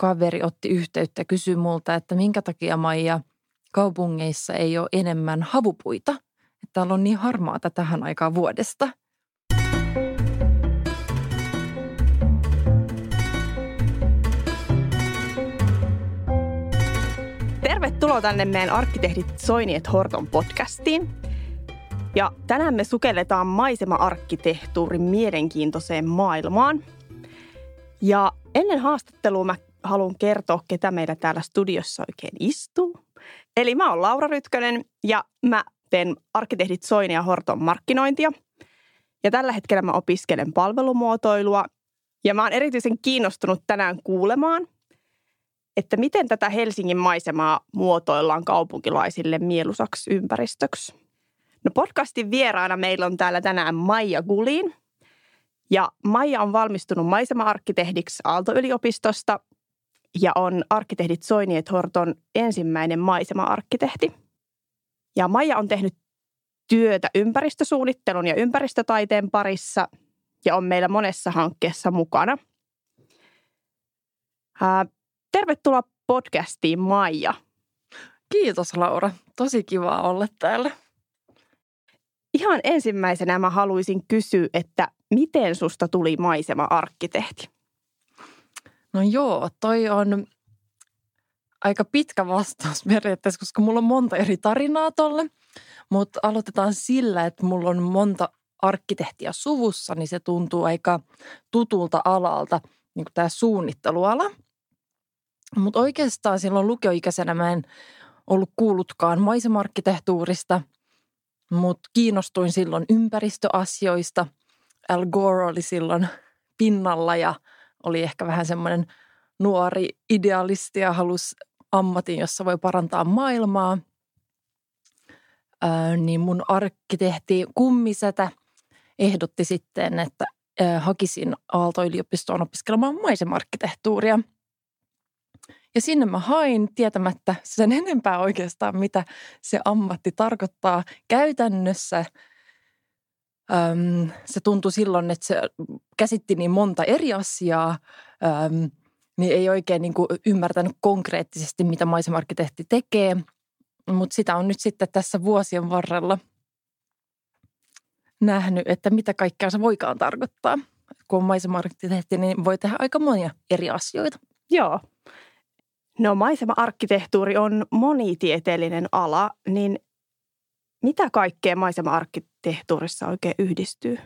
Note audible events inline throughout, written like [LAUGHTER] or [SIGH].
kaveri otti yhteyttä ja kysyi multa, että minkä takia Maija kaupungeissa ei ole enemmän havupuita. Että täällä on niin harmaata tähän aikaan vuodesta. Tervetuloa tänne meidän arkkitehdit Soiniet Horton podcastiin. Ja tänään me sukelletaan maisema-arkkitehtuurin mielenkiintoiseen maailmaan. Ja ennen haastattelua mä haluan kertoa, ketä meillä täällä studiossa oikein istuu. Eli mä oon Laura Rytkönen ja mä teen arkkitehdit Soini ja Horton markkinointia. Ja tällä hetkellä mä opiskelen palvelumuotoilua ja mä oon erityisen kiinnostunut tänään kuulemaan, että miten tätä Helsingin maisemaa muotoillaan kaupunkilaisille mielusaksi ympäristöksi. No podcastin vieraana meillä on täällä tänään Maija Gulin. Ja Maija on valmistunut maisema-arkkitehdiksi Aalto-yliopistosta ja on arkkitehdit Soiniet Horton ensimmäinen maisema-arkkitehti. Ja Maija on tehnyt työtä ympäristösuunnittelun ja ympäristötaiteen parissa ja on meillä monessa hankkeessa mukana. Ää, tervetuloa podcastiin Maija. Kiitos Laura. Tosi kiva olla täällä. Ihan ensimmäisenä mä haluaisin kysyä, että miten susta tuli maisema-arkkitehti? No joo, toi on aika pitkä vastaus periaatteessa, koska mulla on monta eri tarinaa tolle. Mutta aloitetaan sillä, että mulla on monta arkkitehtiä suvussa, niin se tuntuu aika tutulta alalta, niin kuin tämä suunnitteluala. Mutta oikeastaan silloin lukioikäisenä mä en ollut kuullutkaan maisemarkkitehtuurista, mutta kiinnostuin silloin ympäristöasioista. Al Gore oli silloin pinnalla ja – oli ehkä vähän semmoinen nuori idealisti ja halusi ammatin, jossa voi parantaa maailmaa. Ää, niin mun arkkitehti kummisetä ehdotti sitten, että ää, hakisin Aalto-yliopistoon opiskelemaan maisemarkkitehtuuria. Ja sinne mä hain tietämättä sen enempää oikeastaan, mitä se ammatti tarkoittaa käytännössä – Öm, se tuntui silloin, että se käsitti niin monta eri asiaa, öm, niin ei oikein niin kuin ymmärtänyt konkreettisesti, mitä maisemarkkitehti tekee. Mutta sitä on nyt sitten tässä vuosien varrella nähnyt, että mitä kaikkea se voikaan tarkoittaa. Kun on maisemarkkitehti, niin voi tehdä aika monia eri asioita. Joo. No maisema-arkkitehtuuri on monitieteellinen ala, niin mitä kaikkea maisema-arkkitehtuurissa oikein yhdistyy?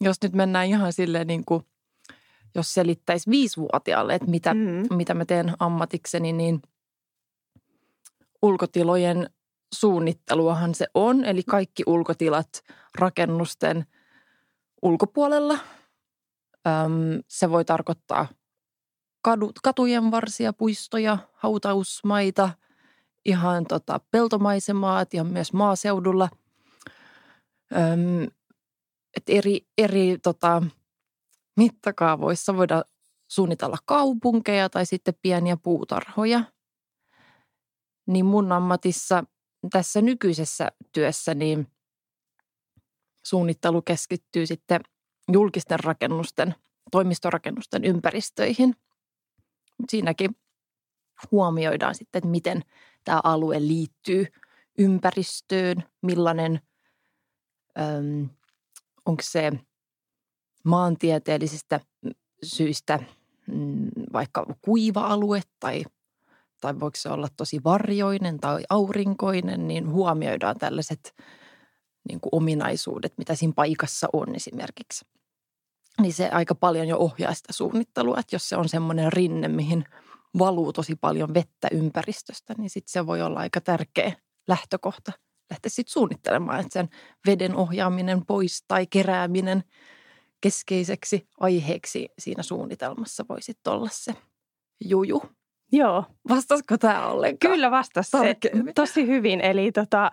Jos nyt mennään ihan silleen niin kuin, jos selittäisi viisivuotiaalle, että mitä, mm. mitä mä teen ammatikseni, niin ulkotilojen suunnitteluahan se on. Eli kaikki ulkotilat rakennusten ulkopuolella. Öm, se voi tarkoittaa kadut, katujen varsia, puistoja, hautausmaita – ihan tota peltomaisemaat ja myös maaseudulla. Öm, et eri eri tota, mittakaavoissa voidaan suunnitella kaupunkeja tai sitten pieniä puutarhoja. Niin mun ammatissa tässä nykyisessä työssä niin suunnittelu keskittyy sitten julkisten rakennusten, toimistorakennusten ympäristöihin. Siinäkin huomioidaan sitten, että miten tämä alue liittyy ympäristöön, millainen, äm, onko se maantieteellisistä syistä mm, vaikka kuiva alue tai, tai voiko se olla tosi varjoinen tai aurinkoinen, niin huomioidaan tällaiset niin kuin ominaisuudet, mitä siinä paikassa on esimerkiksi. Niin se aika paljon jo ohjaa sitä suunnittelua, että jos se on semmoinen rinne, mihin – valuu tosi paljon vettä ympäristöstä, niin sitten se voi olla aika tärkeä lähtökohta lähteä sitten suunnittelemaan, että sen veden ohjaaminen pois tai kerääminen keskeiseksi aiheeksi siinä suunnitelmassa voisi olla se juju. Joo. Vastasko tämä ollenkaan? Kyllä vastasi se tosi hyvin. Eli tota,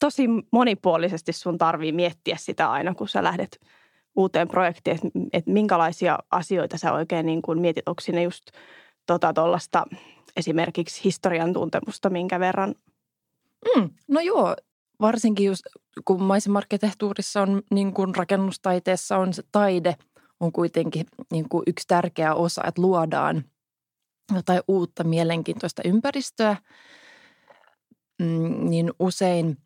tosi monipuolisesti sun tarvii miettiä sitä aina, kun sä lähdet uuteen projektiin, että, että minkälaisia asioita sä oikein niin kuin mietit. Onko sinne just tota, esimerkiksi historian tuntemusta, minkä verran? Mm, no joo, varsinkin just, kun maisemarkkitehtuurissa on niin kuin rakennustaiteessa on se taide on kuitenkin niin kuin yksi tärkeä osa, että luodaan jotain uutta mielenkiintoista ympäristöä, mm, niin usein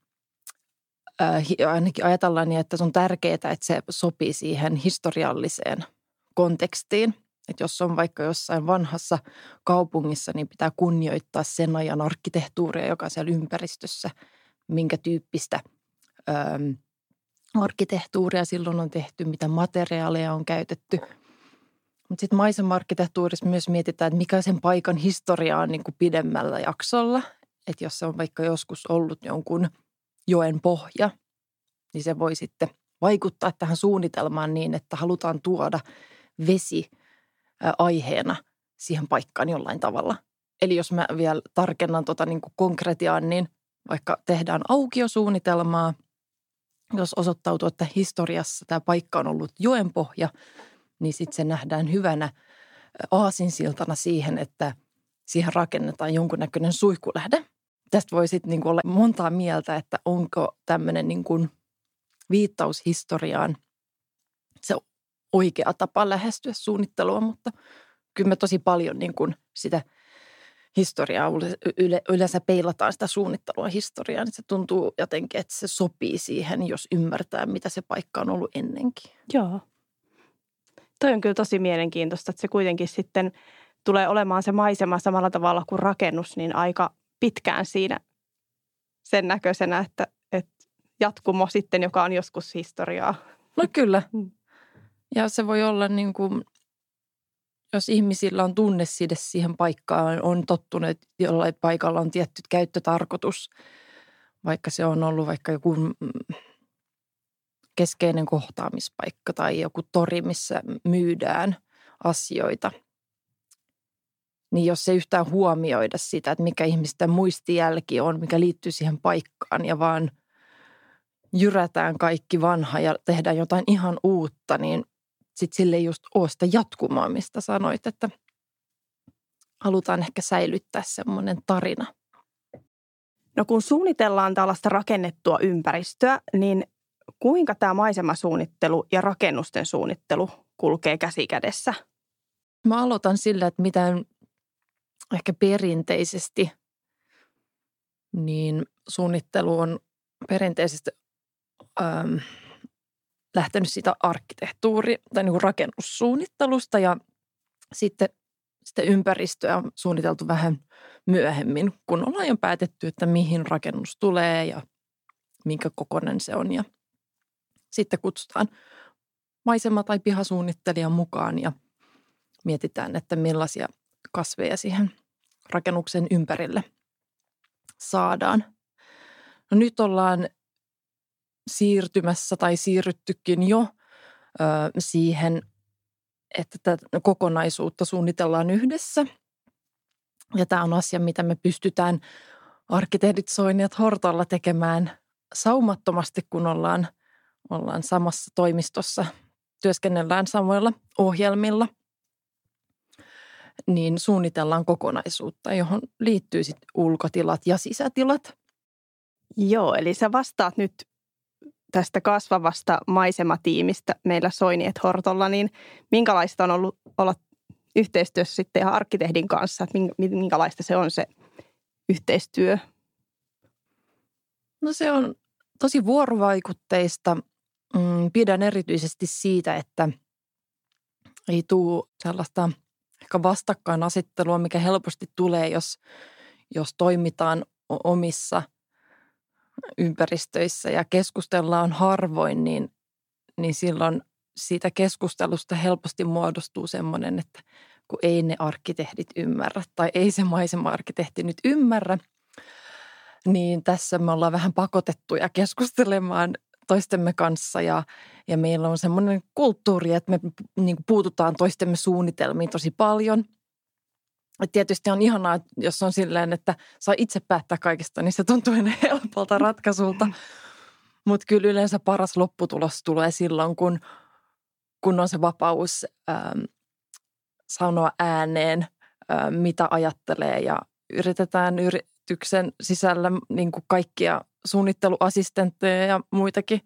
äh, ainakin ajatellaan niin, että se on tärkeää, että se sopii siihen historialliseen kontekstiin. Että jos on vaikka jossain vanhassa kaupungissa, niin pitää kunnioittaa sen ajan arkkitehtuuria, joka siellä ympäristössä, minkä tyyppistä ähm, arkkitehtuuria silloin on tehty, mitä materiaaleja on käytetty. Mutta sitten maisema-arkkitehtuurissa myös mietitään, että mikä sen paikan historia on niin kuin pidemmällä jaksolla. Että jos se on vaikka joskus ollut jonkun joen pohja, niin se voi sitten vaikuttaa tähän suunnitelmaan niin, että halutaan tuoda vesi aiheena siihen paikkaan jollain tavalla. Eli jos mä vielä tarkennan tuota niin kuin konkretiaan, niin vaikka tehdään aukiosuunnitelmaa – jos osoittautuu, että historiassa tämä paikka on ollut joenpohja, niin sitten se nähdään hyvänä aasinsiltana siihen, että siihen rakennetaan jonkunnäköinen suihkulähde. Tästä voi sitten niinku olla montaa mieltä, että onko tämmöinen niinku viittaus historiaan se oikea tapa lähestyä suunnittelua, mutta kyllä me tosi paljon niinku sitä – historiaa, yleensä peilataan sitä suunnittelua historiaa, niin se tuntuu jotenkin, että se sopii siihen, jos ymmärtää, mitä se paikka on ollut ennenkin. Joo. Toi on kyllä tosi mielenkiintoista, että se kuitenkin sitten tulee olemaan se maisema samalla tavalla kuin rakennus, niin aika pitkään siinä sen näköisenä, että, että jatkumo sitten, joka on joskus historiaa. No kyllä. Ja se voi olla niin kuin jos ihmisillä on tunneside siihen paikkaan, on tottunut, jollain paikalla on tietty käyttötarkoitus, vaikka se on ollut vaikka joku mm, keskeinen kohtaamispaikka tai joku tori, missä myydään asioita, niin jos se yhtään huomioida sitä, että mikä ihmisten muistijälki on, mikä liittyy siihen paikkaan ja vaan jyrätään kaikki vanha ja tehdään jotain ihan uutta, niin – sitten sille just ole sitä jatkumaa, mistä sanoit, että halutaan ehkä säilyttää semmoinen tarina. No kun suunnitellaan tällaista rakennettua ympäristöä, niin kuinka tämä maisemasuunnittelu ja rakennusten suunnittelu kulkee käsi kädessä? Mä aloitan sillä, että miten ehkä perinteisesti niin suunnittelu on perinteisesti ähm, lähtenyt siitä arkkitehtuuri- tai niin kuin rakennussuunnittelusta ja sitten sitä ympäristöä on suunniteltu vähän myöhemmin, kun ollaan jo päätetty, että mihin rakennus tulee ja minkä kokoinen se on. Ja sitten kutsutaan maisema- tai pihasuunnittelijan mukaan ja mietitään, että millaisia kasveja siihen rakennuksen ympärille saadaan. No nyt ollaan siirtymässä tai siirryttykin jo ö, siihen, että tätä kokonaisuutta suunnitellaan yhdessä. Ja tämä on asia, mitä me pystytään arkkitehdit Soinijat Hortolla tekemään saumattomasti, kun ollaan, ollaan samassa toimistossa, työskennellään samoilla ohjelmilla, niin suunnitellaan kokonaisuutta, johon liittyy sitten ulkotilat ja sisätilat. Joo, eli sä vastaat nyt tästä kasvavasta maisematiimistä meillä Soiniet Hortolla, niin minkälaista on ollut olla yhteistyössä sitten ihan arkkitehdin kanssa, että minkälaista se on se yhteistyö? No se on tosi vuorovaikutteista. Mm, pidän erityisesti siitä, että ei tule sellaista ehkä vastakkainasettelua, mikä helposti tulee, jos, jos toimitaan omissa – ympäristöissä ja keskustellaan harvoin, niin, niin silloin siitä keskustelusta helposti muodostuu semmoinen, että kun ei ne arkkitehdit ymmärrä tai ei se maisema-arkkitehti nyt ymmärrä, niin tässä me ollaan vähän pakotettuja keskustelemaan toistemme kanssa ja, ja meillä on semmoinen kulttuuri, että me niin puututaan toistemme suunnitelmiin tosi paljon – et tietysti on ihanaa, jos on silleen, että saa itse päättää kaikesta, niin se tuntuu aina [LAUGHS] helpolta ratkaisulta. Mutta kyllä yleensä paras lopputulos tulee silloin, kun, kun on se vapaus ähm, sanoa ääneen, ähm, mitä ajattelee ja yritetään yrityksen sisällä niin kuin kaikkia suunnitteluassistentteja ja muitakin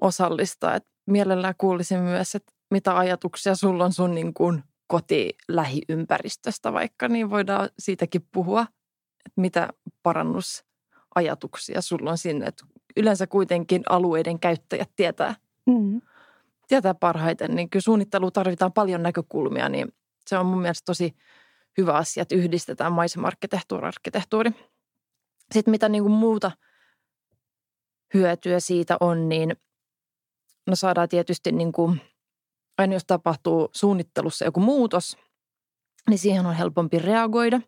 osallistaa. Et mielellään kuulisin myös, että mitä ajatuksia sulla on sun niin kuin kotilähiympäristöstä vaikka, niin voidaan siitäkin puhua, että mitä parannusajatuksia sulla on sinne. Että yleensä kuitenkin alueiden käyttäjät tietää, mm. tietää parhaiten, niin kyllä suunnittelu tarvitaan paljon näkökulmia, niin se on mun mielestä tosi hyvä asia, että yhdistetään maisemarkkitehtuuri, arkkitehtuuri. Sitten mitä niin kuin muuta hyötyä siitä on, niin no saadaan tietysti niin kuin, aina jos tapahtuu suunnittelussa joku muutos, niin siihen on helpompi reagoida.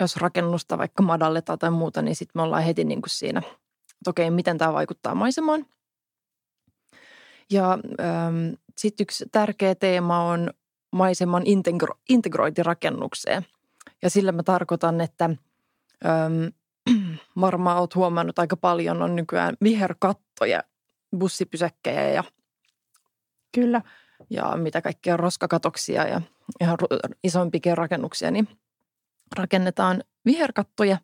Jos rakennusta vaikka madalletaan tai muuta, niin sitten me ollaan heti niin kuin siinä, että okei, miten tämä vaikuttaa maisemaan. Ja ähm, sitten yksi tärkeä teema on maiseman integro- integrointi rakennukseen. Ja sillä mä tarkoitan, että äm, [CLEARS THROAT] varmaan olet huomannut aika paljon on nykyään viherkattoja, bussipysäkkejä ja, Kyllä. ja mitä kaikkea roskakatoksia ja ihan isompikin rakennuksia, niin rakennetaan viherkattoja,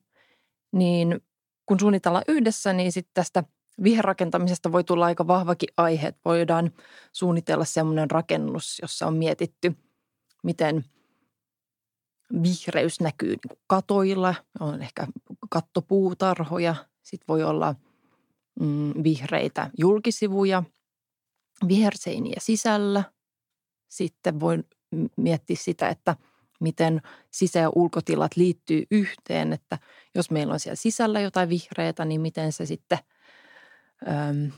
niin kun suunnitellaan yhdessä, niin sitten tästä viherrakentamisesta voi tulla aika vahvakin aihe, että voidaan suunnitella semmoinen rakennus, jossa on mietitty, miten vihreys näkyy niin katoilla, on ehkä kattopuutarhoja, sitten voi olla mm, vihreitä julkisivuja, viherseiniä sisällä. Sitten voi miettiä sitä, että miten sisä- ja ulkotilat liittyy yhteen, että jos meillä on siellä sisällä jotain vihreitä, niin miten se sitten – äm,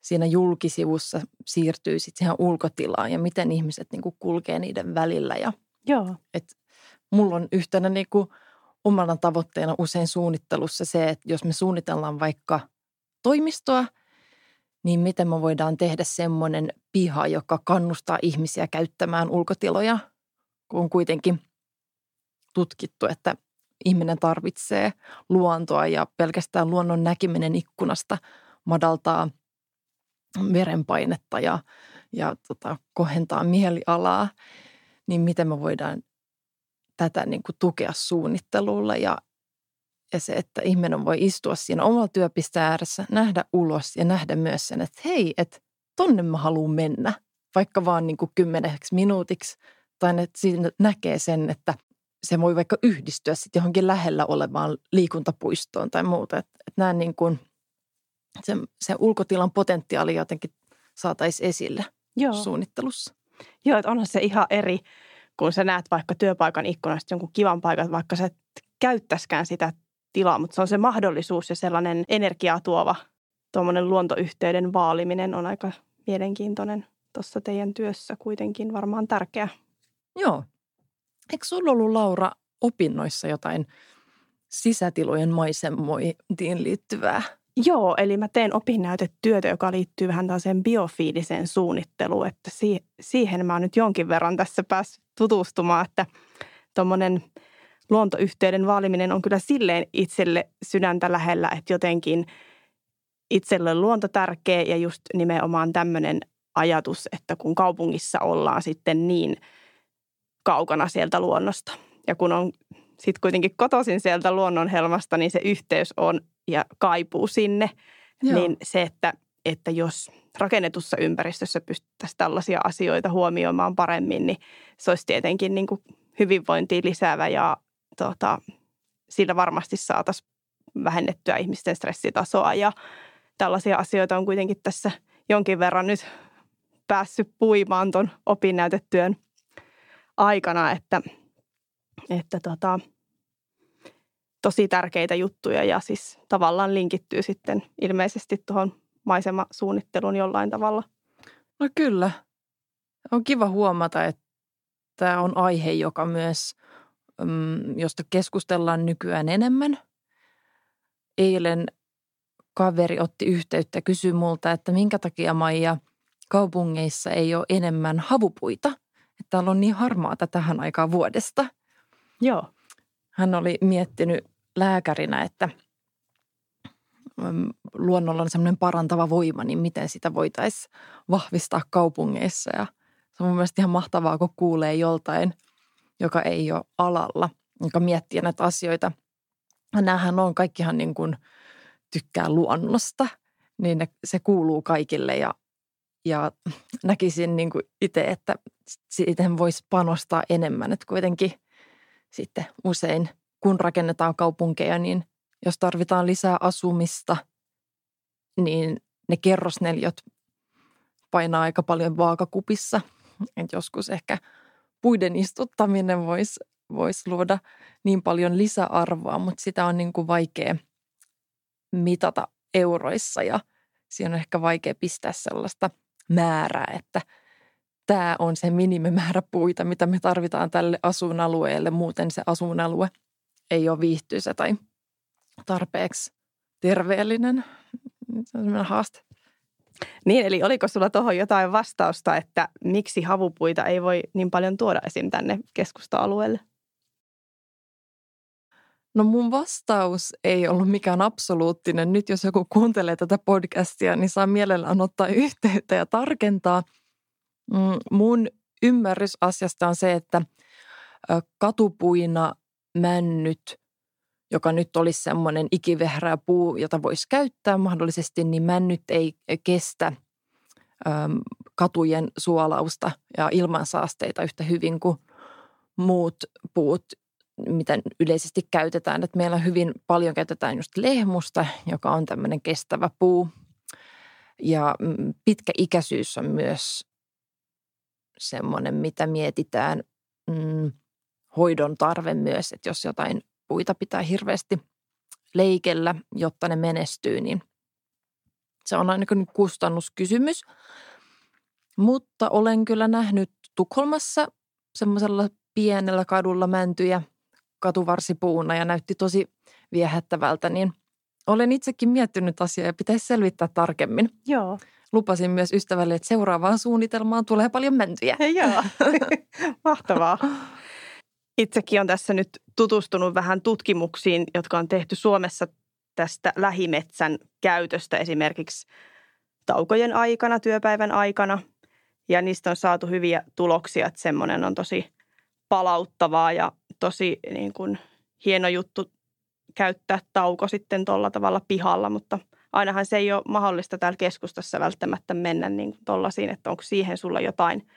siinä julkisivussa siirtyy sitten siihen ulkotilaan ja miten ihmiset niin kuin kulkee niiden välillä. Ja, Joo. Et mulla on yhtenä niin kuin omana tavoitteena usein suunnittelussa se, että jos me suunnitellaan vaikka toimistoa, niin miten me voidaan tehdä semmoinen piha, joka kannustaa ihmisiä käyttämään ulkotiloja, kun on kuitenkin tutkittu, että ihminen tarvitsee luontoa ja pelkästään luonnon näkeminen ikkunasta – madaltaa verenpainetta ja, ja tota, kohentaa mielialaa, niin miten me voidaan tätä niin kuin tukea suunnittelulla ja, ja se, että ihminen voi istua siinä omalla työpisteen ääressä, nähdä ulos ja nähdä myös sen, että hei, että tonne mä haluan mennä, vaikka vaan niin kuin kymmeneksi minuutiksi, tai että siinä näkee sen, että se voi vaikka yhdistyä sitten johonkin lähellä olevaan liikuntapuistoon tai muuta. Että, että nämä niin kuin se, se ulkotilan potentiaali jotenkin saataisiin esille Joo. suunnittelussa. Joo, että onhan se ihan eri, kun sä näet vaikka työpaikan ikkunasta jonkun kivan paikan, vaikka sä et käyttäiskään sitä tilaa, mutta se on se mahdollisuus ja sellainen energiaa tuova tuommoinen luontoyhteyden vaaliminen on aika mielenkiintoinen tuossa teidän työssä kuitenkin varmaan tärkeä. Joo. Eikö sulla ollut Laura opinnoissa jotain sisätilojen maisemointiin liittyvää Joo, eli mä teen opinnäytetyötä, joka liittyy vähän tällaiseen biofiiliseen suunnitteluun, että siihen mä oon nyt jonkin verran tässä päässyt tutustumaan, että tuommoinen luontoyhteyden vaaliminen on kyllä silleen itselle sydäntä lähellä, että jotenkin itselle luonto tärkeä ja just nimenomaan tämmöinen ajatus, että kun kaupungissa ollaan sitten niin kaukana sieltä luonnosta ja kun on sitten kuitenkin kotoisin sieltä luonnonhelmasta, niin se yhteys on ja kaipuu sinne. Joo. Niin se, että, että jos rakennetussa ympäristössä pystyttäisiin tällaisia asioita huomioimaan paremmin, niin se olisi tietenkin niin kuin hyvinvointia lisäävä ja tota, sillä varmasti saataisiin vähennettyä ihmisten stressitasoa ja tällaisia asioita on kuitenkin tässä jonkin verran nyt päässyt puimaan tuon opinnäytetyön aikana, että, että tota, tosi tärkeitä juttuja ja siis tavallaan linkittyy sitten ilmeisesti tuohon maisemasuunnitteluun jollain tavalla. No kyllä. On kiva huomata, että tämä on aihe, joka myös, josta keskustellaan nykyään enemmän. Eilen kaveri otti yhteyttä ja kysyi multa, että minkä takia Maija kaupungeissa ei ole enemmän havupuita. Että täällä on niin harmaata tähän aikaan vuodesta. Joo hän oli miettinyt lääkärinä, että mm, luonnolla on semmoinen parantava voima, niin miten sitä voitaisiin vahvistaa kaupungeissa. Ja se on mun mielestä ihan mahtavaa, kun kuulee joltain, joka ei ole alalla, joka miettii näitä asioita. Ja näähän on, kaikkihan niin kuin tykkää luonnosta, niin ne, se kuuluu kaikille ja ja näkisin niin kuin itse, että siihen voisi panostaa enemmän. Että kuitenkin sitten usein, kun rakennetaan kaupunkeja, niin jos tarvitaan lisää asumista, niin ne kerrosneliöt painaa aika paljon vaakakupissa. Et joskus ehkä puiden istuttaminen voisi vois luoda niin paljon lisäarvoa, mutta sitä on niin kuin vaikea mitata euroissa ja siinä on ehkä vaikea pistää sellaista määrää, että tämä on se minimimäärä puita, mitä me tarvitaan tälle asuinalueelle. Muuten se asuinalue ei ole viihtyisä tai tarpeeksi terveellinen. Se on sellainen haaste. Niin, eli oliko sulla tuohon jotain vastausta, että miksi havupuita ei voi niin paljon tuoda esim. tänne keskusta-alueelle? No mun vastaus ei ollut mikään absoluuttinen. Nyt jos joku kuuntelee tätä podcastia, niin saa mielellään ottaa [LAUGHS] yhteyttä ja tarkentaa. Mm, mun ymmärrys asiasta on se, että katupuina männyt, joka nyt olisi semmoinen ikivehrää puu, jota voisi käyttää mahdollisesti, niin männyt ei kestä katujen suolausta ja ilmansaasteita yhtä hyvin kuin muut puut, mitä yleisesti käytetään. Että meillä hyvin paljon käytetään just lehmusta, joka on tämmöinen kestävä puu. Ja mm, pitkä ikäisyys on myös semmoinen, mitä mietitään mm, hoidon tarve myös, että jos jotain puita pitää hirveästi leikellä, jotta ne menestyy, niin se on aina kustannuskysymys. Mutta olen kyllä nähnyt Tukholmassa semmoisella pienellä kadulla mäntyjä – katuvarsipuuna ja näytti tosi viehättävältä, niin olen itsekin miettinyt asiaa ja pitäisi selvittää tarkemmin. Joo. Lupasin myös ystävälle, että seuraavaan suunnitelmaan tulee paljon mäntyjä. Joo, [LAUGHS] mahtavaa. Itsekin on tässä nyt tutustunut vähän tutkimuksiin, jotka on tehty Suomessa tästä lähimetsän käytöstä esimerkiksi taukojen aikana, työpäivän aikana. Ja niistä on saatu hyviä tuloksia, että semmoinen on tosi palauttavaa ja tosi niin kuin, hieno juttu käyttää tauko sitten tuolla tavalla pihalla, mutta ainahan se ei ole mahdollista täällä keskustassa välttämättä mennä niin tuollaisiin, että onko siihen sulla jotain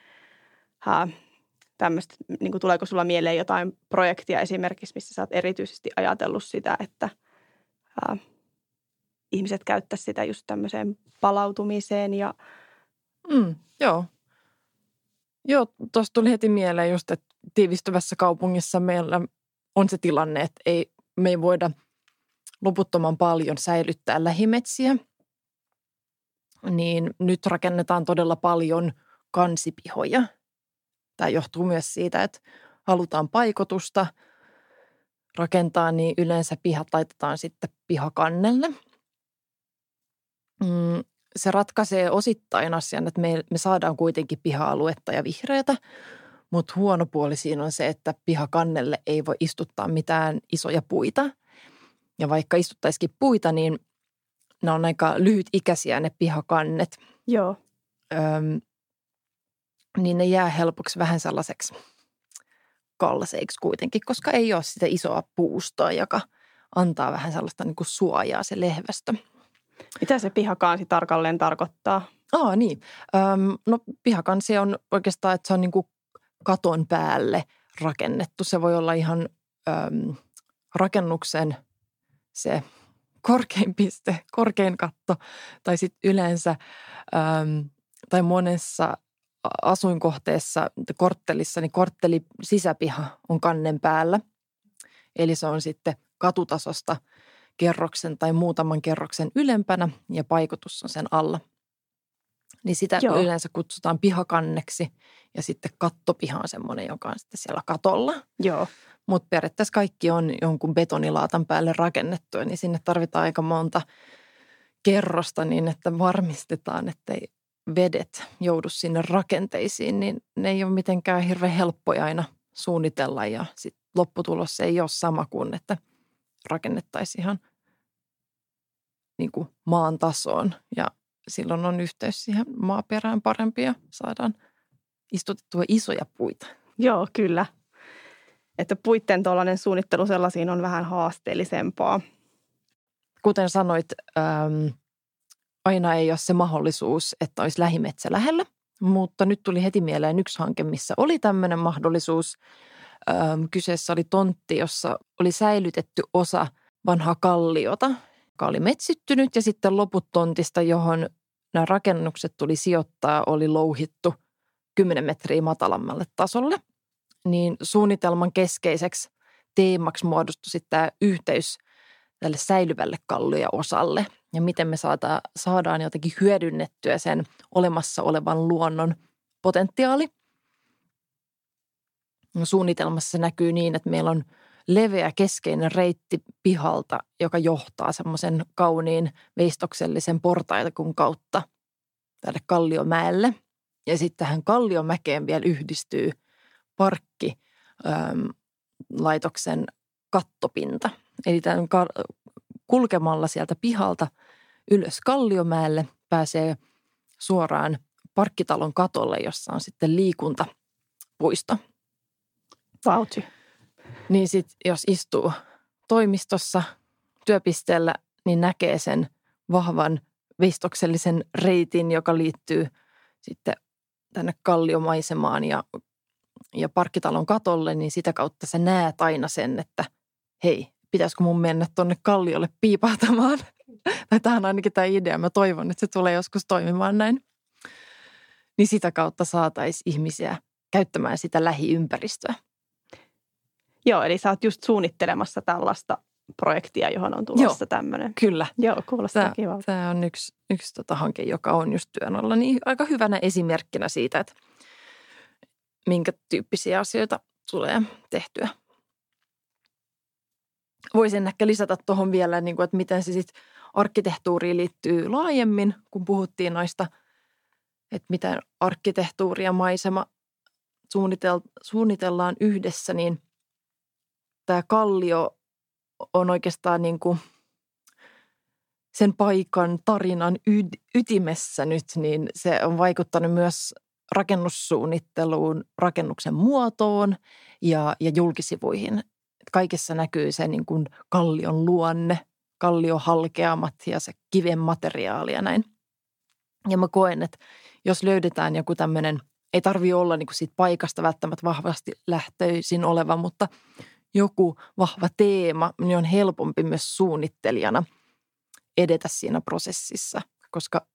tämmöistä, niin kuin tuleeko sulla mieleen jotain projektia esimerkiksi, missä sä oot erityisesti ajatellut sitä, että ää, ihmiset käyttäisivät sitä just tämmöiseen palautumiseen ja mm, Joo. Joo, tuosta tuli heti mieleen just, että tiivistyvässä kaupungissa meillä on se tilanne, että ei, me ei voida loputtoman paljon säilyttää lähimetsiä. Niin nyt rakennetaan todella paljon kansipihoja. Tämä johtuu myös siitä, että halutaan paikotusta rakentaa, niin yleensä pihat laitetaan sitten pihakannelle. Mm, se ratkaisee osittain asian, että me, me saadaan kuitenkin piha-aluetta ja vihreätä, mutta huono puoli siinä on se, että pihakannelle ei voi istuttaa mitään isoja puita. Ja vaikka istuttaisikin puita, niin ne on aika lyhytikäisiä ne pihakannet. Joo. Öm, niin ne jää helpoksi vähän sellaiseksi kalseiksi kuitenkin, koska ei ole sitä isoa puustoa, joka antaa vähän sellaista niin kuin suojaa se lehvästö. Mitä se pihakansi tarkalleen tarkoittaa? Aa, niin. Öm, no pihakansi on oikeastaan, että se on niin kuin katon päälle rakennettu. Se voi olla ihan öm, rakennuksen se korkein piste, korkein katto tai sitten yleensä öm, tai monessa asuinkohteessa, korttelissa, niin kortteli sisäpiha on kannen päällä. Eli se on sitten katutasosta kerroksen tai muutaman kerroksen ylempänä ja paikotus on sen alla. Niin sitä Joo. yleensä kutsutaan pihakanneksi ja sitten kattopiha on semmoinen, joka on sitten siellä katolla. Joo. Mutta periaatteessa kaikki on jonkun betonilaatan päälle rakennettu, niin sinne tarvitaan aika monta kerrosta niin, että varmistetaan, ettei vedet joudu sinne rakenteisiin, niin ne ei ole mitenkään hirveän helppoja aina suunnitella ja sit lopputulos ei ole sama kuin, että rakennettaisiin ihan niin kuin maan tasoon ja silloin on yhteys siihen maaperään parempi ja saadaan istutettua isoja puita. Joo, kyllä. Että puitten tuollainen suunnittelu sellaisiin on vähän haasteellisempaa. Kuten sanoit, ähm, aina ei ole se mahdollisuus, että olisi lähimetsä lähellä. Mutta nyt tuli heti mieleen yksi hanke, missä oli tämmöinen mahdollisuus. Kyseessä oli tontti, jossa oli säilytetty osa vanhaa kalliota, joka oli metsittynyt ja sitten loput tontista, johon nämä rakennukset tuli sijoittaa, oli louhittu 10 metriä matalammalle tasolle. Niin suunnitelman keskeiseksi teemaksi muodostui sitten tämä yhteys tälle säilyvälle osalle ja miten me saada, saadaan jotenkin hyödynnettyä sen olemassa olevan luonnon potentiaali. Suunnitelmassa se näkyy niin, että meillä on leveä keskeinen reitti pihalta, joka johtaa semmoisen kauniin veistoksellisen portaitakun kautta tälle Kalliomäelle. Ja sitten tähän Kalliomäkeen vielä yhdistyy parkki laitoksen kattopinta. Eli tämän kulkemalla sieltä pihalta ylös Kalliomäelle pääsee suoraan parkkitalon katolle, jossa on sitten liikuntapuisto. Vauhti. Niin sitten jos istuu toimistossa työpisteellä, niin näkee sen vahvan veistoksellisen reitin, joka liittyy sitten tänne kalliomaisemaan ja, ja parkkitalon katolle, niin sitä kautta sä näet aina sen, että hei, pitäisikö mun mennä tuonne kalliolle piipahtamaan. [LAUGHS] tai tämä on ainakin tämä idea. Mä toivon, että se tulee joskus toimimaan näin. Niin sitä kautta saataisiin ihmisiä käyttämään sitä lähiympäristöä. Joo, eli sä oot just suunnittelemassa tällaista projektia, johon on tulossa tämmöinen. Kyllä. Joo, kuulostaa tämä, kivalta. Tämä on yksi, yksi tota hanke, joka on just työn alla. Niin aika hyvänä esimerkkinä siitä, että minkä tyyppisiä asioita tulee tehtyä voisin ehkä lisätä tuohon vielä, niin kuin, että miten se sitten arkkitehtuuriin liittyy laajemmin, kun puhuttiin noista, että miten arkkitehtuuri ja maisema suunnitel- suunnitellaan yhdessä, niin tämä kallio on oikeastaan niin kuin sen paikan tarinan ytimessä nyt, niin se on vaikuttanut myös rakennussuunnitteluun, rakennuksen muotoon ja, ja julkisivuihin kaikessa näkyy se niin kuin kallion luonne, kalliohalkeamat ja se kiven materiaali ja näin. Ja mä koen, että jos löydetään joku tämmöinen, ei tarvi olla niin kuin siitä paikasta välttämättä vahvasti lähtöisin oleva, mutta joku vahva teema, niin on helpompi myös suunnittelijana edetä siinä prosessissa, koska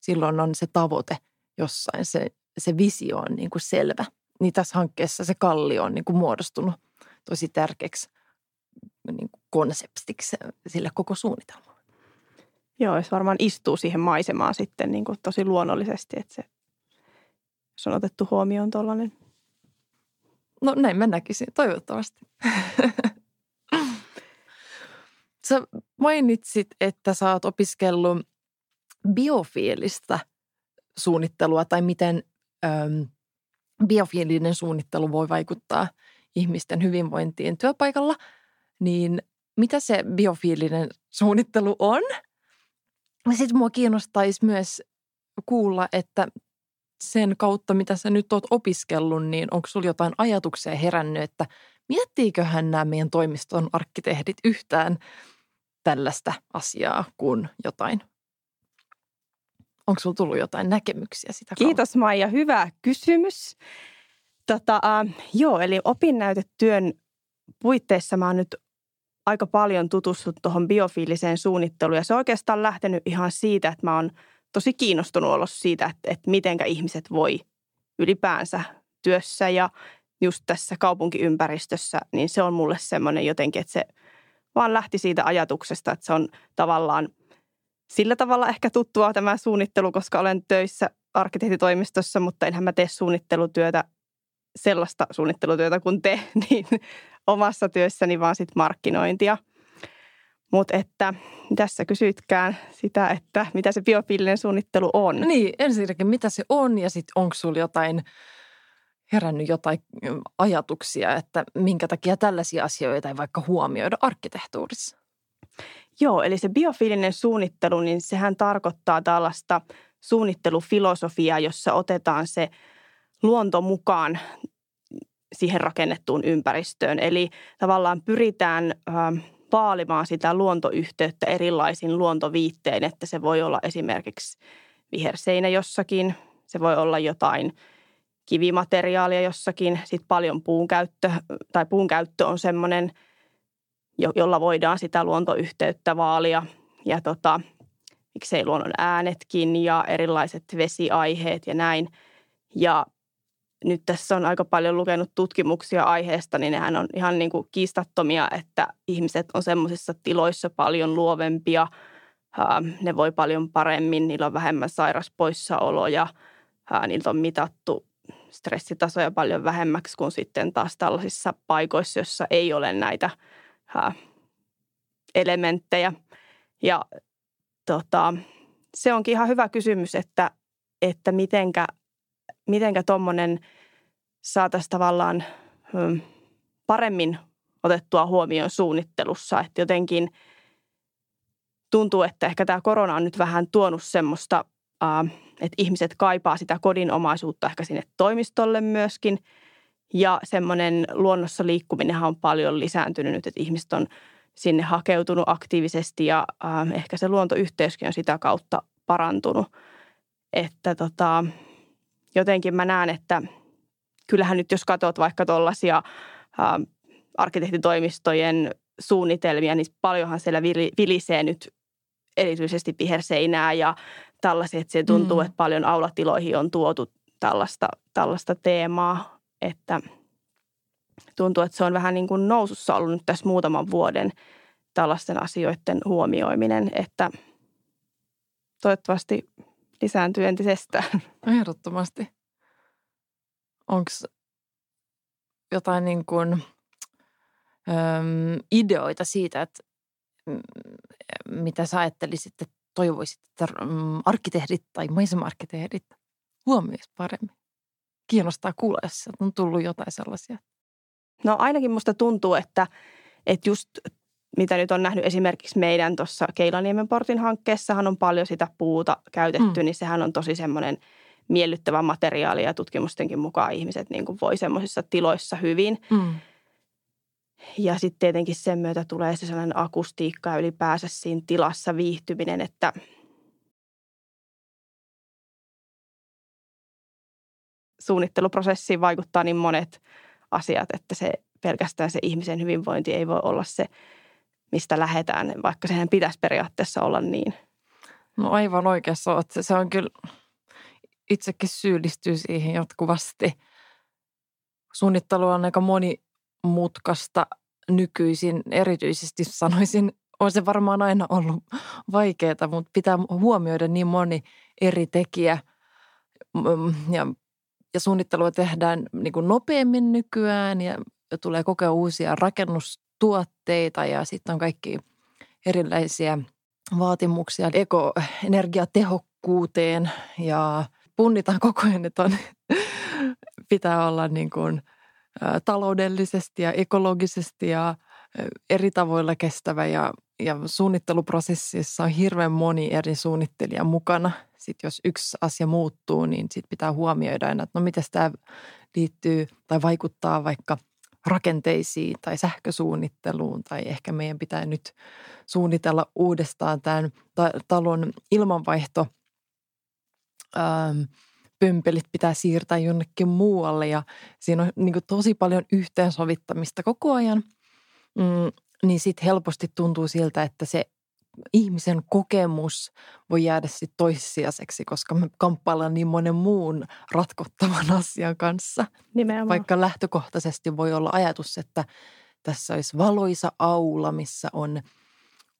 silloin on se tavoite jossain, se, se visio on niin kuin selvä. Niin tässä hankkeessa se kallio on niin kuin muodostunut tosi tärkeäksi niin kuin konseptiksi sille koko suunnitelmalle. Joo, se varmaan istuu siihen maisemaan sitten niin kuin tosi luonnollisesti, että se, se on otettu huomioon tuollainen. No näin mä näkisin, toivottavasti. [LAUGHS] Sä mainitsit, että sä oot opiskellut biofiilistä suunnittelua tai miten äm, biofiilinen suunnittelu voi vaikuttaa – ihmisten hyvinvointiin työpaikalla, niin mitä se biofiilinen suunnittelu on? Sitten mua kiinnostaisi myös kuulla, että sen kautta, mitä sä nyt oot opiskellut, niin onko sulla jotain ajatuksia herännyt, että miettiiköhän nämä meidän toimiston arkkitehdit yhtään tällaista asiaa kuin jotain? Onko sulla tullut jotain näkemyksiä sitä kautta? Kiitos Maija, hyvä kysymys. Tota, äh, joo, eli opinnäytetyön puitteissa mä oon nyt aika paljon tutustut tuohon biofiiliseen suunnitteluun. Ja se on oikeastaan lähtenyt ihan siitä, että mä oon tosi kiinnostunut ollut siitä, että, että mitenkä ihmiset voi ylipäänsä työssä ja just tässä kaupunkiympäristössä, niin se on mulle semmoinen jotenkin, että se vaan lähti siitä ajatuksesta, että se on tavallaan sillä tavalla ehkä tuttua tämä suunnittelu, koska olen töissä arkkitehtitoimistossa, mutta enhän mä tee suunnittelutyötä sellaista suunnittelutyötä kuin te, [LAUGHS] niin omassa työssäni vaan sitten markkinointia. Mutta että tässä kysytkään sitä, että mitä se biofiilinen suunnittelu on. Niin, ensinnäkin mitä se on ja sitten onko sinulla jotain herännyt jotain ajatuksia, että minkä takia tällaisia asioita ei vaikka huomioida arkkitehtuurissa? Joo, eli se biofiilinen suunnittelu, niin sehän tarkoittaa tällaista suunnittelufilosofiaa, jossa otetaan se – luonto mukaan siihen rakennettuun ympäristöön. Eli tavallaan pyritään vaalimaan sitä luontoyhteyttä erilaisin luontoviittein, että se voi olla esimerkiksi viherseinä jossakin, se voi olla jotain kivimateriaalia jossakin, sitten paljon puun käyttö, tai puun käyttö on semmoinen, jolla voidaan sitä luontoyhteyttä vaalia ja tota, miksei luonnon äänetkin ja erilaiset vesiaiheet ja näin. Ja nyt tässä on aika paljon lukenut tutkimuksia aiheesta, niin nehän on ihan niin kuin kiistattomia, että ihmiset on semmoisissa tiloissa paljon luovempia, ne voi paljon paremmin, niillä on vähemmän sairaspoissaoloja, niiltä on mitattu stressitasoja paljon vähemmäksi kuin sitten taas tällaisissa paikoissa, joissa ei ole näitä elementtejä. Ja tota, se onkin ihan hyvä kysymys, että, että mitenkä mitenkä tuommoinen saataisiin tavallaan hmm, paremmin otettua huomioon suunnittelussa. Että jotenkin tuntuu, että ehkä tämä korona on nyt vähän tuonut semmoista, että ihmiset kaipaa sitä kodinomaisuutta ehkä sinne toimistolle myöskin. Ja semmoinen luonnossa liikkuminenhan on paljon lisääntynyt nyt, että ihmiset on sinne hakeutunut aktiivisesti ja ehkä se luontoyhteyskin on sitä kautta parantunut. Että tota, jotenkin mä näen, että kyllähän nyt jos katsot vaikka tuollaisia arkkitehtitoimistojen suunnitelmia, niin paljonhan siellä vilisee nyt erityisesti viherseinää ja tällaisia, että se tuntuu, mm. että paljon aulatiloihin on tuotu tällaista, tällaista teemaa, että tuntuu, että se on vähän niin kuin nousussa ollut nyt tässä muutaman vuoden tällaisten asioiden huomioiminen, että toivottavasti lisääntyy entisestään. [LAUGHS] Ehdottomasti. Onko jotain niin kuin, äm, ideoita siitä, että m, mitä sä ajattelisit, että toivoisit, että mm, arkkitehdit tai maisema-arkkitehdit huomioisi paremmin? Kiinnostaa kuulla, jos on tullut jotain sellaisia. No ainakin musta tuntuu, että, että just mitä nyt on nähnyt esimerkiksi meidän tuossa Keilaniemen portin hankkeessahan on paljon sitä puuta käytetty, mm. niin sehän on tosi semmoinen miellyttävä materiaali ja tutkimustenkin mukaan ihmiset niin kuin voi semmoisissa tiloissa hyvin. Mm. Ja sitten tietenkin sen myötä tulee se sellainen akustiikka ja ylipäänsä siinä tilassa viihtyminen, että suunnitteluprosessiin vaikuttaa niin monet asiat, että se pelkästään se ihmisen hyvinvointi ei voi olla se mistä lähdetään, vaikka sehän pitäisi periaatteessa olla niin. No aivan oikeassa että Se on kyllä, itsekin syyllistyy siihen jatkuvasti. Suunnittelu on aika monimutkaista nykyisin, erityisesti sanoisin, on se varmaan aina ollut vaikeaa, mutta pitää huomioida niin moni eri tekijä. Ja, ja suunnittelua tehdään niin kuin nopeammin nykyään ja tulee kokea uusia rakennus tuotteita ja sitten on kaikki erilaisia vaatimuksia ekoenergiatehokkuuteen ja punnitaan koko ajan, että on, [LAUGHS] pitää olla niin kuin, taloudellisesti ja ekologisesti ja eri tavoilla kestävä ja, ja suunnitteluprosessissa on hirveän moni eri suunnittelija mukana. Sitten jos yksi asia muuttuu, niin sitten pitää huomioida aina, että no miten tämä liittyy tai vaikuttaa vaikka – rakenteisiin tai sähkösuunnitteluun tai ehkä meidän pitää nyt suunnitella uudestaan tämän talon ilmanvaihto ähm, pömpelit pitää siirtää jonnekin muualle ja siinä on niin tosi paljon yhteensovittamista koko ajan, mm, niin sitten helposti tuntuu siltä, että se ihmisen kokemus voi jäädä sitten toissijaiseksi, koska me kamppaillaan niin monen muun ratkottavan [LAUGHS] asian kanssa. Nimenomaan. Vaikka lähtökohtaisesti voi olla ajatus, että tässä olisi valoisa aula, missä on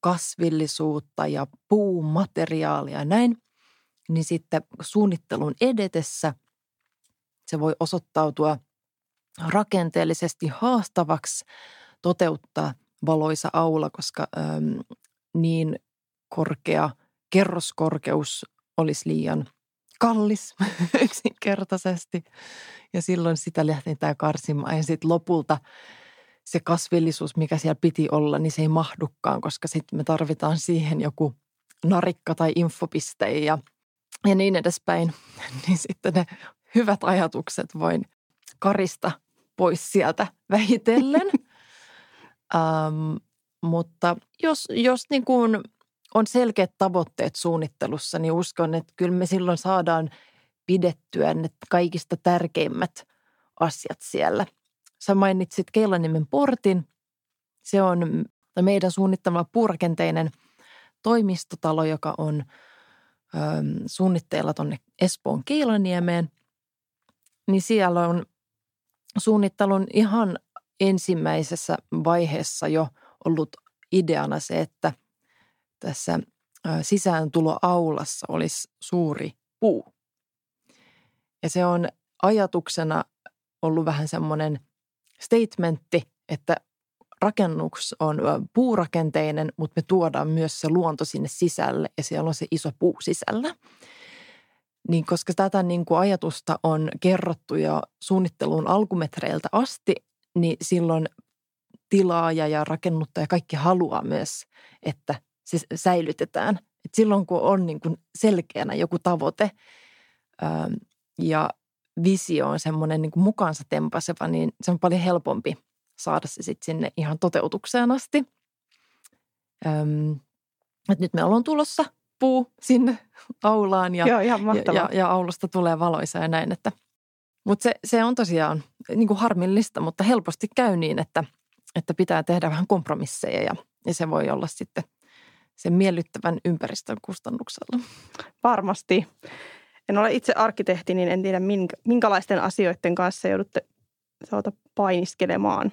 kasvillisuutta ja puumateriaalia ja näin, niin sitten suunnittelun edetessä se voi osoittautua rakenteellisesti haastavaksi toteuttaa valoisa aula, koska niin korkea kerroskorkeus olisi liian kallis [LAUGHS] yksinkertaisesti. Ja silloin sitä lähdetään karsimaan. Ja sitten lopulta se kasvillisuus, mikä siellä piti olla, niin se ei mahdukaan, koska sitten me tarvitaan siihen joku narikka tai infopiste ja, ja niin edespäin. [LAUGHS] Niin sitten ne hyvät ajatukset voin karista pois sieltä vähitellen. [LAUGHS] um, Mutta jos, jos niin kuin on selkeät tavoitteet suunnittelussa, niin uskon, että kyllä me silloin saadaan pidettyä ne kaikista tärkeimmät asiat siellä. Sä mainitsit Keilaniemen portin. Se on meidän suunnittelema puurakenteinen toimistotalo, joka on ö, suunnitteilla tuonne Espoon Keilaniemeen. Niin siellä on suunnittelun ihan ensimmäisessä vaiheessa jo ollut ideana se, että tässä sisääntuloaulassa olisi suuri puu. Ja se on ajatuksena ollut vähän semmoinen statementti, että rakennus on puurakenteinen, mutta me tuodaan myös se luonto sinne sisälle ja siellä on se iso puu sisällä. Niin koska tätä niin kuin ajatusta on kerrottu jo suunnittelun alkumetreiltä asti, niin silloin tilaaja ja rakennuttaja kaikki haluaa myös, että se säilytetään. Et silloin kun on niin kuin selkeänä joku tavoite ja visio on semmoinen niin kuin mukaansa tempaseva, niin se on paljon helpompi saada se sitten sinne ihan toteutukseen asti. Öm, et nyt me ollaan tulossa puu sinne [LAUGHS] aulaan ja, Joo, ihan ja, ja, ja aulusta tulee valoisa ja näin. Että, mutta se, se on tosiaan niin kuin harmillista, mutta helposti käy niin, että, että pitää tehdä vähän kompromisseja ja, ja se voi olla sitten sen miellyttävän ympäristön kustannuksella. Varmasti. En ole itse arkkitehti, niin en tiedä minkä, minkälaisten asioiden kanssa joudutte saata painiskelemaan.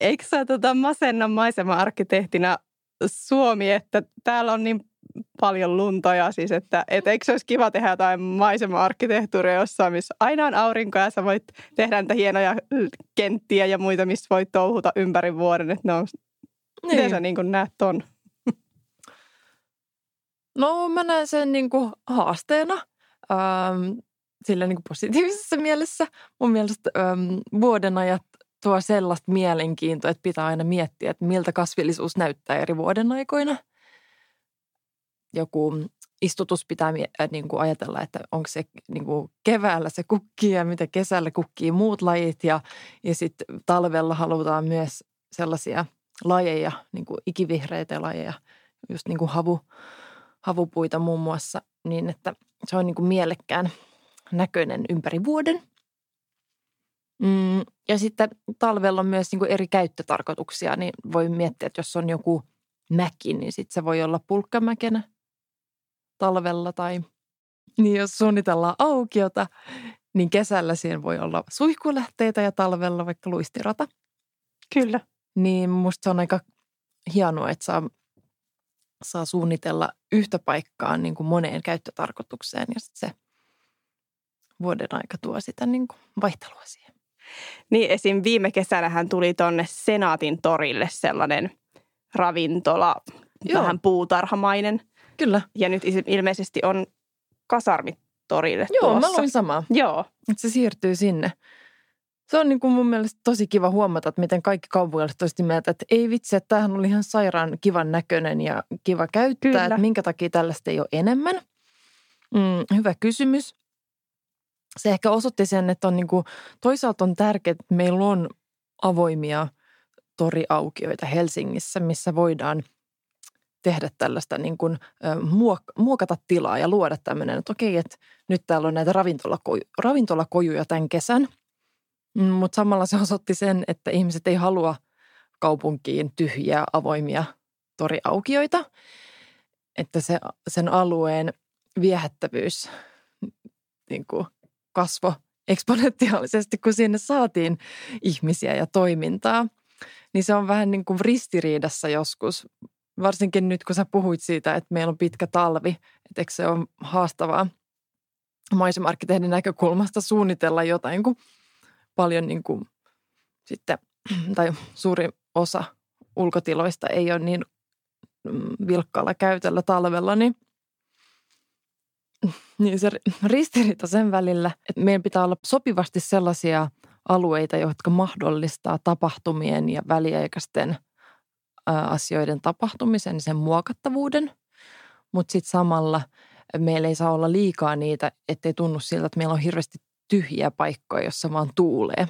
Eikö sä tota masenna maisema-arkkitehtina Suomi, että täällä on niin paljon luntoja siis, että et eikö se olisi kiva tehdä jotain maisema-arkkitehtuuria jossain, missä aina on aurinko ja sä voit tehdä niitä hienoja kenttiä ja muita, missä voit touhuta ympäri vuoden, että ne on, niin. miten sä niin näet ton? No mä näen sen niin kuin haasteena ähm, sillä niin kuin positiivisessa mielessä. Mun mielestä ähm, vuodenajat tuo sellaista mielenkiintoa, että pitää aina miettiä, että miltä kasvillisuus näyttää eri vuoden aikoina. Joku istutus pitää äh, niin kuin ajatella, että onko se niin kuin keväällä se kukkii ja mitä kesällä kukkii muut lajit. Ja, ja sitten talvella halutaan myös sellaisia lajeja, niin kuin ikivihreitä lajeja, just niin kuin havu, havupuita muun muassa, niin että se on niin kuin mielekkään näköinen ympäri vuoden. Mm, ja sitten talvella on myös niin kuin eri käyttötarkoituksia, niin voi miettiä, että jos on joku mäki, niin sitten se voi olla pulkkamäkenä talvella tai niin jos suunnitellaan aukiota, niin kesällä siinä voi olla suihkulähteitä ja talvella vaikka luistirata. Kyllä. Niin musta se on aika hienoa, että saa saa suunnitella yhtä paikkaa niin kuin moneen käyttötarkoitukseen ja se vuoden aika tuo sitä niin kuin vaihtelua siihen. Niin esim. viime kesänähän tuli tuonne Senaatin torille sellainen ravintola, Joo. vähän puutarhamainen. Kyllä. Ja nyt ilmeisesti on kasarmitorille Joo, tulossa. mä luin samaa. Joo. Että se siirtyy sinne se on niin kuin mun mielestä tosi kiva huomata, että miten kaikki kaupungilaiset tosti mieltä, että ei vitsi, että tämähän oli ihan sairaan kivan näköinen ja kiva käyttää, Kyllä. että minkä takia tällaista ei ole enemmän. Mm, hyvä kysymys. Se ehkä osoitti sen, että on niin kuin, toisaalta on tärkeää, että meillä on avoimia toriaukioita Helsingissä, missä voidaan tehdä tällaista niin kuin, muokata tilaa ja luoda tämmöinen, että okei, että nyt täällä on näitä ravintolakoju, ravintolakojuja tämän kesän – Mm, Mutta samalla se osoitti sen, että ihmiset ei halua kaupunkiin tyhjiä avoimia toriaukioita. Että se, sen alueen viehättävyys niin kuin kasvo eksponentiaalisesti, kun sinne saatiin ihmisiä ja toimintaa. Niin se on vähän niin kuin ristiriidassa joskus, varsinkin nyt kun sä puhuit siitä, että meillä on pitkä talvi, että eikö se ole haastavaa maisemarkkitehdin näkökulmasta suunnitella jotain, kun paljon niin kuin sitten, [CLEARS THROAT] tai suuri osa ulkotiloista ei ole niin mm, vilkkaalla käytöllä talvella, niin, [CLEARS THROAT] niin se ristiriita sen välillä, että meidän pitää olla sopivasti sellaisia alueita, jotka mahdollistaa tapahtumien ja väliaikaisten asioiden tapahtumisen, sen muokattavuuden, mutta sitten samalla meillä ei saa olla liikaa niitä, ettei tunnu siltä, että meillä on hirveästi tyhjiä paikkoja, jossa vaan tuulee,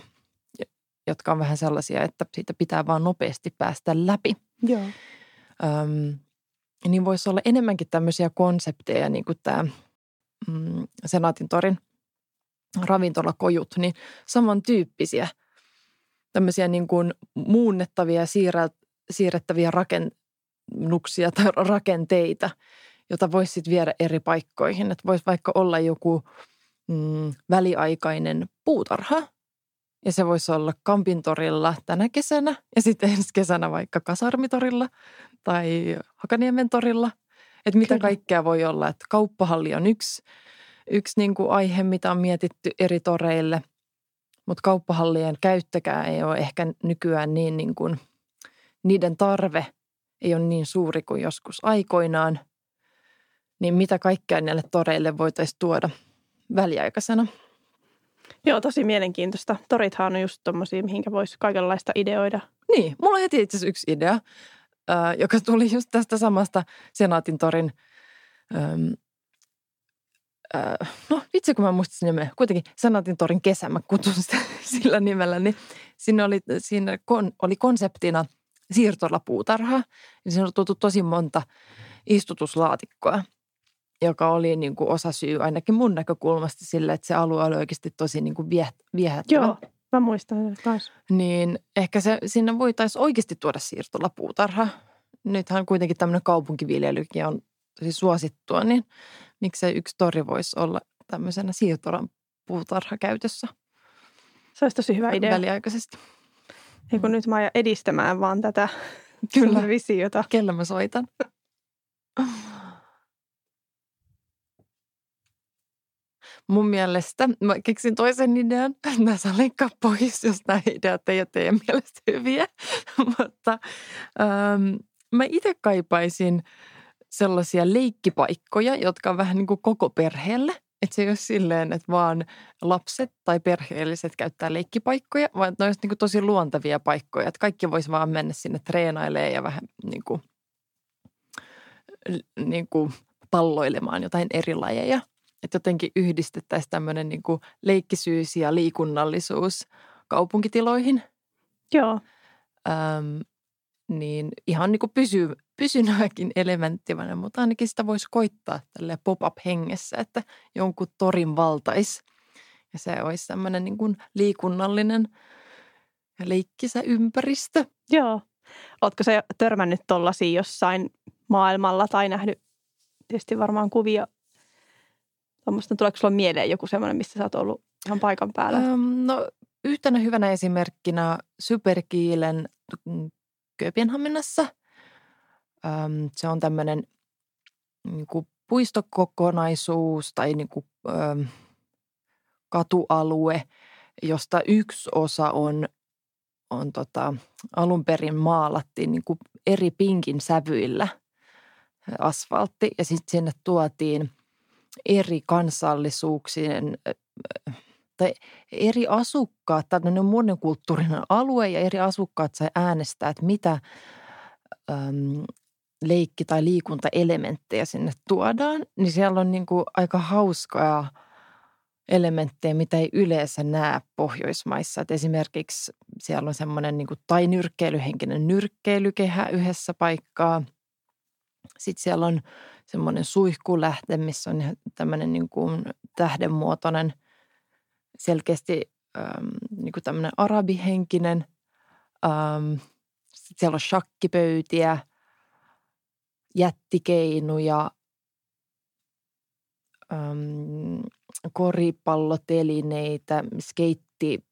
jotka on vähän sellaisia, että siitä pitää vaan nopeasti päästä läpi. Joo. Öm, niin voisi olla enemmänkin tämmöisiä konsepteja, niin kuin tämä mm, Senaatin torin ravintolakojut, niin samantyyppisiä tämmöisiä niin kuin muunnettavia, siirrettäviä rakennuksia tai rakenteita, jota voisi sitten viedä eri paikkoihin. Että voisi vaikka olla joku mm, väliaikainen puutarha, ja se voisi olla Kampintorilla tänä kesänä ja sitten ensi kesänä vaikka Kasarmitorilla tai Hakaniemen torilla. Että mitä Kyllä. kaikkea voi olla. Että kauppahalli on yksi, yksi niin kuin aihe, mitä on mietitty eri toreille. Mutta kauppahallien käyttökään ei ole ehkä nykyään niin, niin kuin, niiden tarve ei ole niin suuri kuin joskus aikoinaan. Niin mitä kaikkea näille toreille voitaisiin tuoda väliaikaisena – Joo, tosi mielenkiintoista. Torithan on just tommosia, mihinkä voisi kaikenlaista ideoida. Niin, mulla on heti itse asiassa yksi idea, äh, joka tuli just tästä samasta Senaatin torin, ähm, äh, no vitsi kun mä muistin nimeä, kuitenkin Senaatin torin kesä, mä kutsun sitä [LAUGHS] sillä nimellä, niin siinä oli, siinä kon, oli konseptina siirtolapuutarha, ja siinä on tuotu tosi monta istutuslaatikkoa – joka oli niin kuin osa syy ainakin mun näkökulmasta sille, että se alue oli oikeasti tosi niin kuin vie, viehättävä. Joo, mä muistan taas. Niin ehkä se, sinne voitaisiin oikeasti tuoda siirtolapuutarha. Nythän kuitenkin tämmöinen kaupunkiviljelykin on tosi suosittua, niin miksei yksi tori voisi olla tämmöisenä siirtolan puutarha käytössä. Se olisi tosi hyvä idea. Väliaikaisesti. Ei kun mm. nyt mä ajan edistämään vaan tätä [LAUGHS] Kyllä. visiota. Kellä mä soitan. [SIGHS] mun mielestä, mä keksin toisen idean, [LAUGHS] mä saan leikkaa pois, jos nämä ideat ei ole teidän mielestä hyviä, [LAUGHS] mutta ähm, mä itse kaipaisin sellaisia leikkipaikkoja, jotka on vähän niin kuin koko perheelle. Että se ei ole silleen, että vaan lapset tai perheelliset käyttää leikkipaikkoja, vaan että ne olisi niin kuin tosi luontavia paikkoja. Että kaikki voisi vaan mennä sinne treenailemaan ja vähän niin kuin, niin kuin palloilemaan jotain eri lajeja että jotenkin yhdistettäisiin tämmöinen niin kuin leikkisyys ja liikunnallisuus kaupunkitiloihin. Joo. Öm, niin ihan niin kuin pysy, pysynyäkin elementtivänä, mutta ainakin sitä voisi koittaa tälle pop-up-hengessä, että jonkun torin valtais. Ja se olisi tämmöinen niin kuin liikunnallinen ja leikkisä ympäristö. Joo. Oletko se törmännyt tuollaisiin jossain maailmalla tai nähnyt tietysti varmaan kuvia Tuommoista, tuleeko sinulla mieleen joku semmoinen, missä sä oot ollut ihan paikan päällä? Öm, no yhtenä hyvänä esimerkkinä Superkiilen mm, Kööpenhaminassa. Öm, se on tämmöinen niin kuin puistokokonaisuus tai niin kuin, öm, katualue, josta yksi osa on, on tota, alun perin maalattiin niin kuin eri pinkin sävyillä asfaltti ja sitten sinne tuotiin – eri kansallisuuksien tai eri asukkaat, tämmöinen monikulttuurinen alue ja eri asukkaat sai äänestää, että mitä äm, leikki- tai liikuntaelementtejä sinne tuodaan, niin siellä on niin kuin aika hauskaa elementtejä, mitä ei yleensä näe Pohjoismaissa. Et esimerkiksi siellä on semmoinen niin tai nyrkkeilyhenkinen nyrkkeilykehä yhdessä paikkaa. Sitten siellä on semmoinen suihkulähte, missä on tämmöinen niin kuin tähdenmuotoinen, selkeästi ähm, niin kuin tämmöinen arabihenkinen. Ähm, sitten siellä on shakkipöytiä, jättikeinuja, ähm, koripallotelineitä, skeitti,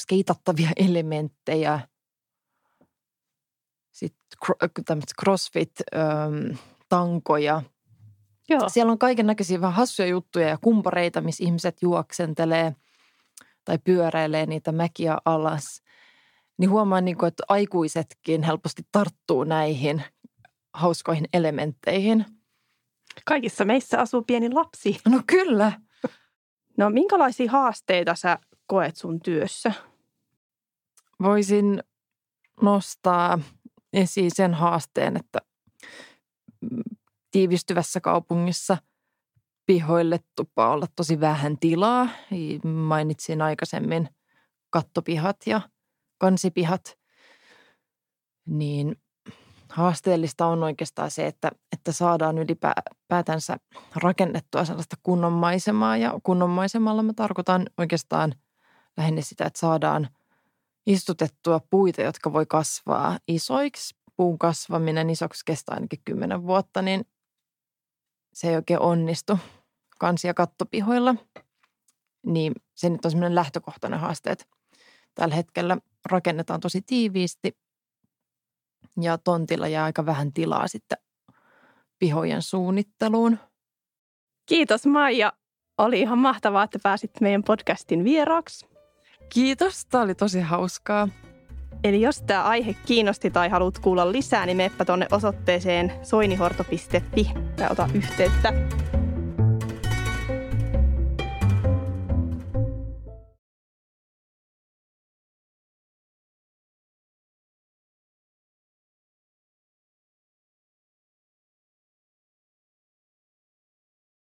skeitattavia [LAUGHS] elementtejä, sitten tämmöistä crossfit tankoja. Joo. Siellä on kaiken näköisiä vähän hassuja juttuja ja kumpareita, missä ihmiset juoksentelee tai pyöräilee niitä mäkiä alas. Niin huomaan, niin kuin, että aikuisetkin helposti tarttuu näihin hauskoihin elementteihin. Kaikissa meissä asuu pieni lapsi. No kyllä. No minkälaisia haasteita sä koet sun työssä? Voisin nostaa esiin sen haasteen, että tiivistyvässä kaupungissa pihoille tupaa olla tosi vähän tilaa. Mainitsin aikaisemmin kattopihat ja kansipihat. Niin haasteellista on oikeastaan se, että, että saadaan ylipäätänsä rakennettua sellaista kunnon maisemaa. Ja kunnon maisemalla mä tarkoitan oikeastaan lähinnä sitä, että saadaan istutettua puita, jotka voi kasvaa isoiksi. Puun kasvaminen isoksi kestää ainakin kymmenen vuotta, niin se ei oikein onnistu kansi- ja kattopihoilla. Niin se nyt on semmoinen lähtökohtainen haaste, että tällä hetkellä rakennetaan tosi tiiviisti ja tontilla jää aika vähän tilaa sitten pihojen suunnitteluun. Kiitos Maija. Oli ihan mahtavaa, että pääsit meidän podcastin vieraaksi. Kiitos, tämä oli tosi hauskaa. Eli jos tämä aihe kiinnosti tai haluat kuulla lisää, niin meppä tuonne osoitteeseen soinihorto.fi ja ota yhteyttä.